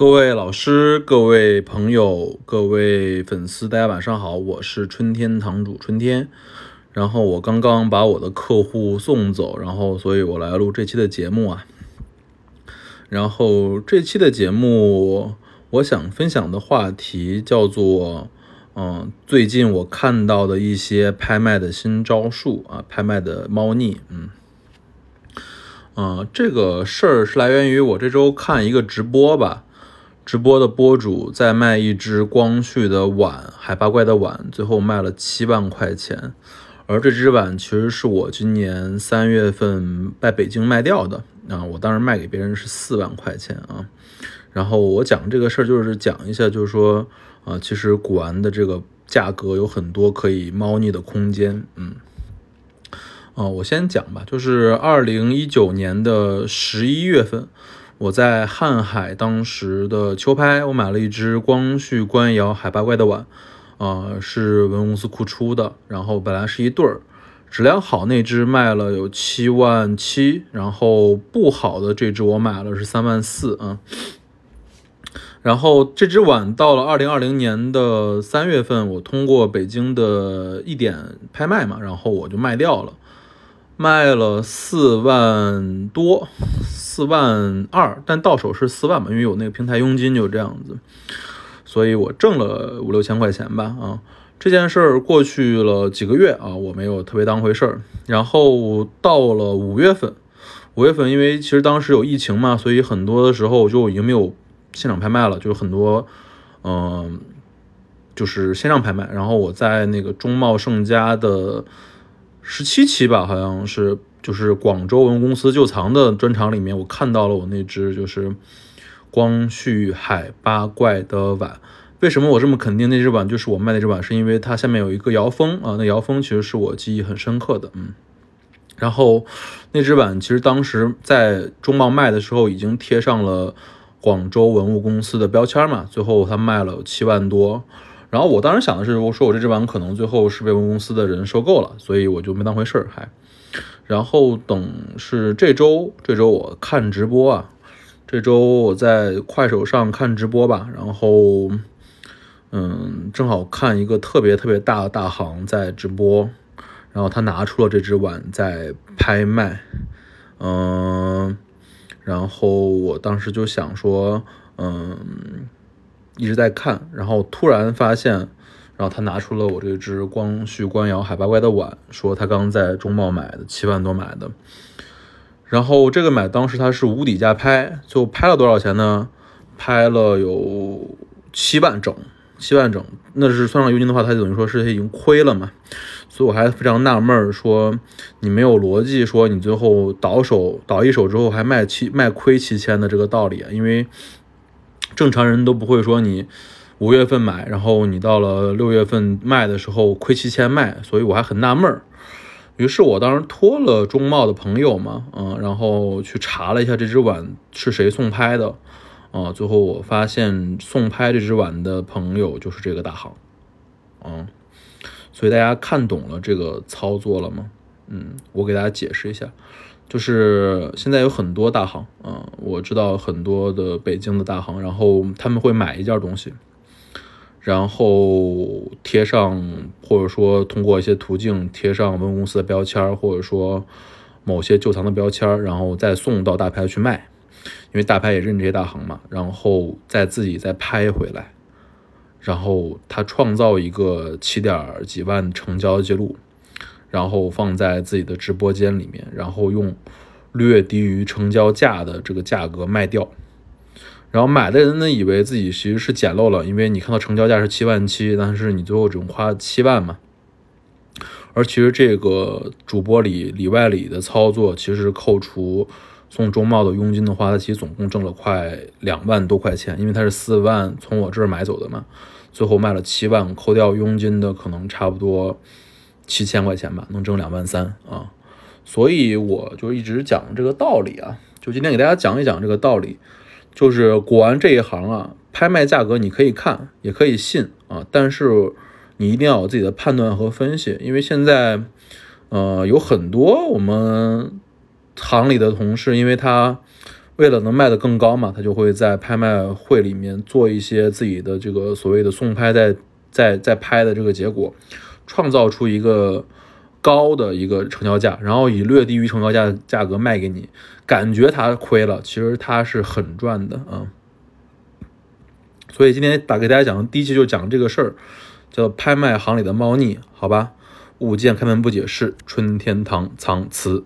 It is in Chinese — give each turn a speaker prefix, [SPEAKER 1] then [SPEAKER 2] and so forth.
[SPEAKER 1] 各位老师、各位朋友、各位粉丝，大家晚上好，我是春天堂主春天。然后我刚刚把我的客户送走，然后所以我来录这期的节目啊。然后这期的节目，我想分享的话题叫做，嗯，最近我看到的一些拍卖的新招数啊，拍卖的猫腻，嗯。嗯，这个事儿是来源于我这周看一个直播吧，直播的播主在卖一只光绪的碗，海八怪的碗，最后卖了七万块钱，而这只碗其实是我今年三月份在北京卖掉的啊，我当时卖给别人是四万块钱啊，然后我讲这个事儿就是讲一下，就是说啊，其实古玩的这个价格有很多可以猫腻的空间，嗯。啊，我先讲吧，就是二零一九年的十一月份，我在瀚海当时的秋拍，我买了一只光绪官窑海八怪的碗，啊，是文公司库出的，然后本来是一对儿，质量好那只卖了有七万七，然后不好的这只我买了是三万四啊，然后这只碗到了二零二零年的三月份，我通过北京的一点拍卖嘛，然后我就卖掉了。卖了四万多，四万二，但到手是四万嘛，因为有那个平台佣金，就这样子，所以我挣了五六千块钱吧。啊，这件事儿过去了几个月啊，我没有特别当回事儿。然后到了五月份，五月份因为其实当时有疫情嘛，所以很多的时候就已经没有现场拍卖了，就是很多，嗯，就是线上拍卖。然后我在那个中茂盛家的。十七期吧，好像是，就是广州文物公司旧藏的专场里面，我看到了我那只就是光绪海八怪的碗。为什么我这么肯定那只碗就是我卖那只碗？是因为它下面有一个窑封啊，那窑封其实是我记忆很深刻的，嗯。然后那只碗其实当时在中贸卖的时候已经贴上了广州文物公司的标签嘛，最后它卖了七万多。然后我当时想的是，我说我这只碗可能最后是被我们公司的人收购了，所以我就没当回事儿，还。然后等是这周，这周我看直播啊，这周我在快手上看直播吧，然后，嗯，正好看一个特别特别大的大行在直播，然后他拿出了这只碗在拍卖，嗯，然后我当时就想说，嗯。一直在看，然后突然发现，然后他拿出了我这只光绪官窑海八怪的碗，说他刚在中贸买的，七万多买的。然后这个买当时他是无底价拍，就拍了多少钱呢？拍了有七万整，七万整，那是算上佣金的话，他等于说是已经亏了嘛。所以我还非常纳闷，说你没有逻辑，说你最后倒手倒一手之后还卖七卖亏七千的这个道理啊，因为。正常人都不会说你五月份买，然后你到了六月份卖的时候亏七千卖，所以我还很纳闷儿。于是我当时托了中贸的朋友嘛，嗯，然后去查了一下这只碗是谁送拍的，啊，最后我发现送拍这只碗的朋友就是这个大行，嗯，所以大家看懂了这个操作了吗？嗯，我给大家解释一下。就是现在有很多大行，嗯，我知道很多的北京的大行，然后他们会买一件东西，然后贴上或者说通过一些途径贴上文物公司的标签，或者说某些旧藏的标签，然后再送到大拍去卖，因为大拍也认这些大行嘛，然后再自己再拍回来，然后他创造一个七点几万成交的记录。然后放在自己的直播间里面，然后用略低于成交价的这个价格卖掉。然后买的人呢，以为自己其实是捡漏了，因为你看到成交价是七万七，但是你最后只用花七万嘛。而其实这个主播里里外里的操作，其实扣除送中贸的佣金的话，他其实总共挣了快两万多块钱，因为他是四万从我这儿买走的嘛，最后卖了七万，扣掉佣金的可能差不多。七千块钱吧，能挣两万三啊，所以我就一直讲这个道理啊，就今天给大家讲一讲这个道理，就是古玩这一行啊，拍卖价格你可以看，也可以信啊，但是你一定要有自己的判断和分析，因为现在，呃，有很多我们行里的同事，因为他为了能卖得更高嘛，他就会在拍卖会里面做一些自己的这个所谓的送拍，在在在拍的这个结果，创造出一个高的一个成交价，然后以略低于成交价的价格卖给你，感觉他亏了，其实他是很赚的啊。所以今天打给大家讲的第一期就讲这个事儿，叫拍卖行里的猫腻，好吧？物件开门不解释，春天堂藏词。